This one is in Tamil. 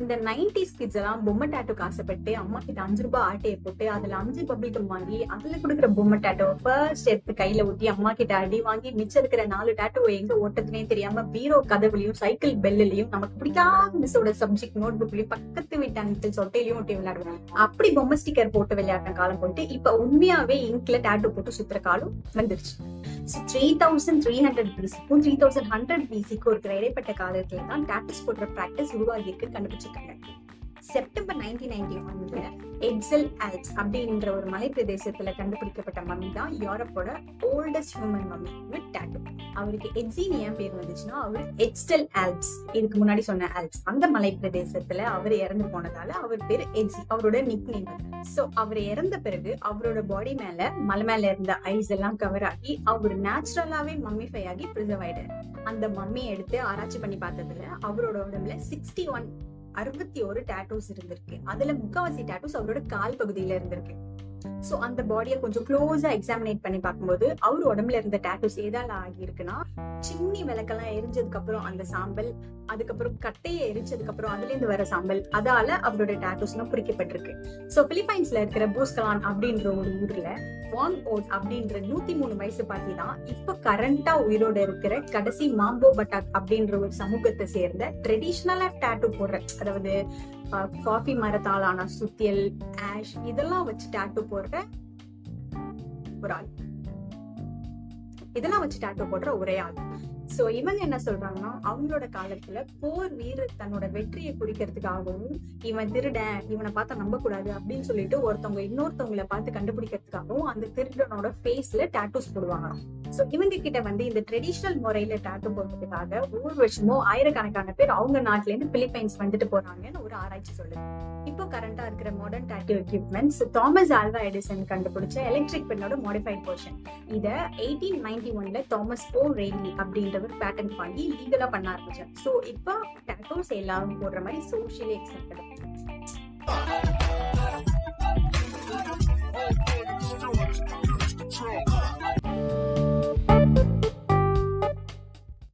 இந்த நைன்டிஸ் கிட்ஸ் எல்லாம் பொம்மை டேட்டுக்கு ஆசைப்பட்டு அம்மா கிட்ட அஞ்சு ரூபாய் ஆட்டையை போட்டு அதுல அஞ்சு பபிள் வாங்கி அதுல கொடுக்குற பொம்மை டேட்டோ ஃபர்ஸ்ட் எடுத்து கையில ஊட்டி அம்மா கிட்ட அடி வாங்கி மிச்சம் இருக்கிற நாலு டேட்டோ எங்க ஓட்டதுனே தெரியாம பீரோ கதவுலயும் சைக்கிள் பெல்லுலயும் நமக்கு பிடிக்காத மிஸ்ஸோட சப்ஜெக்ட் நோட் புக்லயும் பக்கத்து வீட்டு அங்கிள் சொட்டையிலயும் ஒட்டி விளையாடுவாங்க. அப்படி பொம்மை ஸ்டிக்கர் போட்டு விளையாடுற காலம் போயிட்டு இப்ப உண்மையாவே இங்க்ல டேட்டோ போட்டு சுத்துற காலம் வந்துருச்சு. த்ரீ தௌசண்ட் த்ரீ ஹண்ட்ரட் பிசிக்கும் த்ரீ தௌசண்ட் ஹண்ட்ரட் பிசிக்கும் இருக்கிற இடைப்பட்ட காலத்துல தான் டாட்டஸ் போடுற பிராக்டிஸ் உருவாகி இருக்கு கண்டுபிடிச்சிருக்காங்க. செப்டம்பர் நைன்டீன் நைன்டி ஒன்ல எக்ஸல் ஆல்ப்ஸ் அப்படின்ற ஒரு மலை பிரதேசத்துல கண்டுபிடிக்கப்பட்ட மம்மி தான் யூரோப்போட oldest human mummy with tattoo அவருக்கு எட்ஸின்னு ஏன் பேர் வந்துச்சுன்னா அவர் எட்ஸ்டல் ஆல்ப்ஸ் இதுக்கு முன்னாடி சொன்ன ஆல்ப்ஸ் அந்த மலை பிரதேசத்துல அவர் இறந்து போனதால அவர் பேர் எட்ஸி அவரோட நிக் நேம் சோ அவர் இறந்த பிறகு அவரோட பாடி மேல மலை மேல இருந்த ஐஸ் எல்லாம் கவர் ஆகி அவர் நேச்சுரலாவே மம்மிஃபை ஆகி ப்ரிசர்வ் ஆயிடாரு அந்த மம்மியை எடுத்து ஆராய்ச்சி பண்ணி பார்த்ததுல அவரோட உடம்புல சிக்ஸ்டி ஒன் அறுபத்தி ஒரு டேட்டூஸ் இருந்திருக்கு. அதுல முக்காவாசி டேட்டூஸ் அவரோட கால் பகுதியில இருந்திருக்கு. ஸோ அந்த பாடியை கொஞ்சம் க்ளோஸா எக்ஸாமினேட் பண்ணி பார்க்கும்போது அவர் உடம்புல இருந்த டேட்டூஸ் ஏதால ஆகியிருக்குன்னா சின்னி விளக்கெல்லாம் எரிஞ்சதுக்கு அப்புறம் அந்த சாம்பல் அதுக்கப்புறம் கட்டையை எரிச்சதுக்கு அப்புறம் அதுல இருந்து வர சாம்பல் அதால அவரோட டேட்டூஸ்லாம் குறிக்கப்பட்டிருக்கு ஸோ பிலிப்பைன்ஸ்ல இருக்கிற பூஸ்கலான் அப்படின்ற ஒரு ஊர்ல வாங் ஓட் அப்படின்ற நூத்தி மூணு வயசு பாட்டி தான் இப்ப கரண்டா உயிரோட இருக்கிற கடைசி மாம்போ பட்டாக் அப்படின்ற ஒரு சமூகத்தை சேர்ந்த ட்ரெடிஷ்னலா டேட்டூ போடுற அதாவது காஃபி மரத்தாலான சுத்தியல் ஆஷ் இதெல்லாம் வச்சு டேட்டூ போடுற ஒரு ஆள். இதெல்லாம் வச்சு டேட்டூ போடுற ஒரே ஆள். சோ இவங்க என்ன சொல்றாங்கன்னா அவங்களோட காலத்துல போர் வீரர் தன்னோட வெற்றியை குறிக்கிறதுக்காகவும் இவன் திருடன் இவனை பார்த்தா நம்ப கூடாது அப்படின்னு சொல்லிட்டு ஒருத்தவங்க இன்னொருத்தவங்களை பார்த்து கண்டுபிடிக்கிறதுக்காகவும் அந்த திருடனோட ஃபேஸ்ல டேட்டூஸ் போடுவாங்க சோ இவங்க கிட்ட வந்து இந்த ட்ரெடிஷனல் முறையில டாட்டூ போடுறதுக்காக ஒவ்வொரு வருஷமும் ஆயிரக்கணக்கான பேர் அவங்க நாட்டுல இருந்து பிலிப்பைன்ஸ் வந்துட்டு போறாங்கன்னு ஒரு ஆராய்ச்சி சொல்லுது. இப்போ கரண்டா இருக்கிற modern tattoo equipments Thomas Alva Edison கண்டுபிடிச்ச எலக்ட்ரிக் பென்னோட மாடிஃபைட் போர்ஷன் இத எயிட்டீன் நைன்டி ஒன்ல தாமஸ் ஓ ரெய்லி அப்படின்றவர் பேட்டன் வாங்கி லீகலா பண்ண ஆரம்பிச்சார். சோ இப்போ டேட்டூஸ் எல்லாரும் போடுற மாதிரி சோஷியலி எக்ஸெப்டட்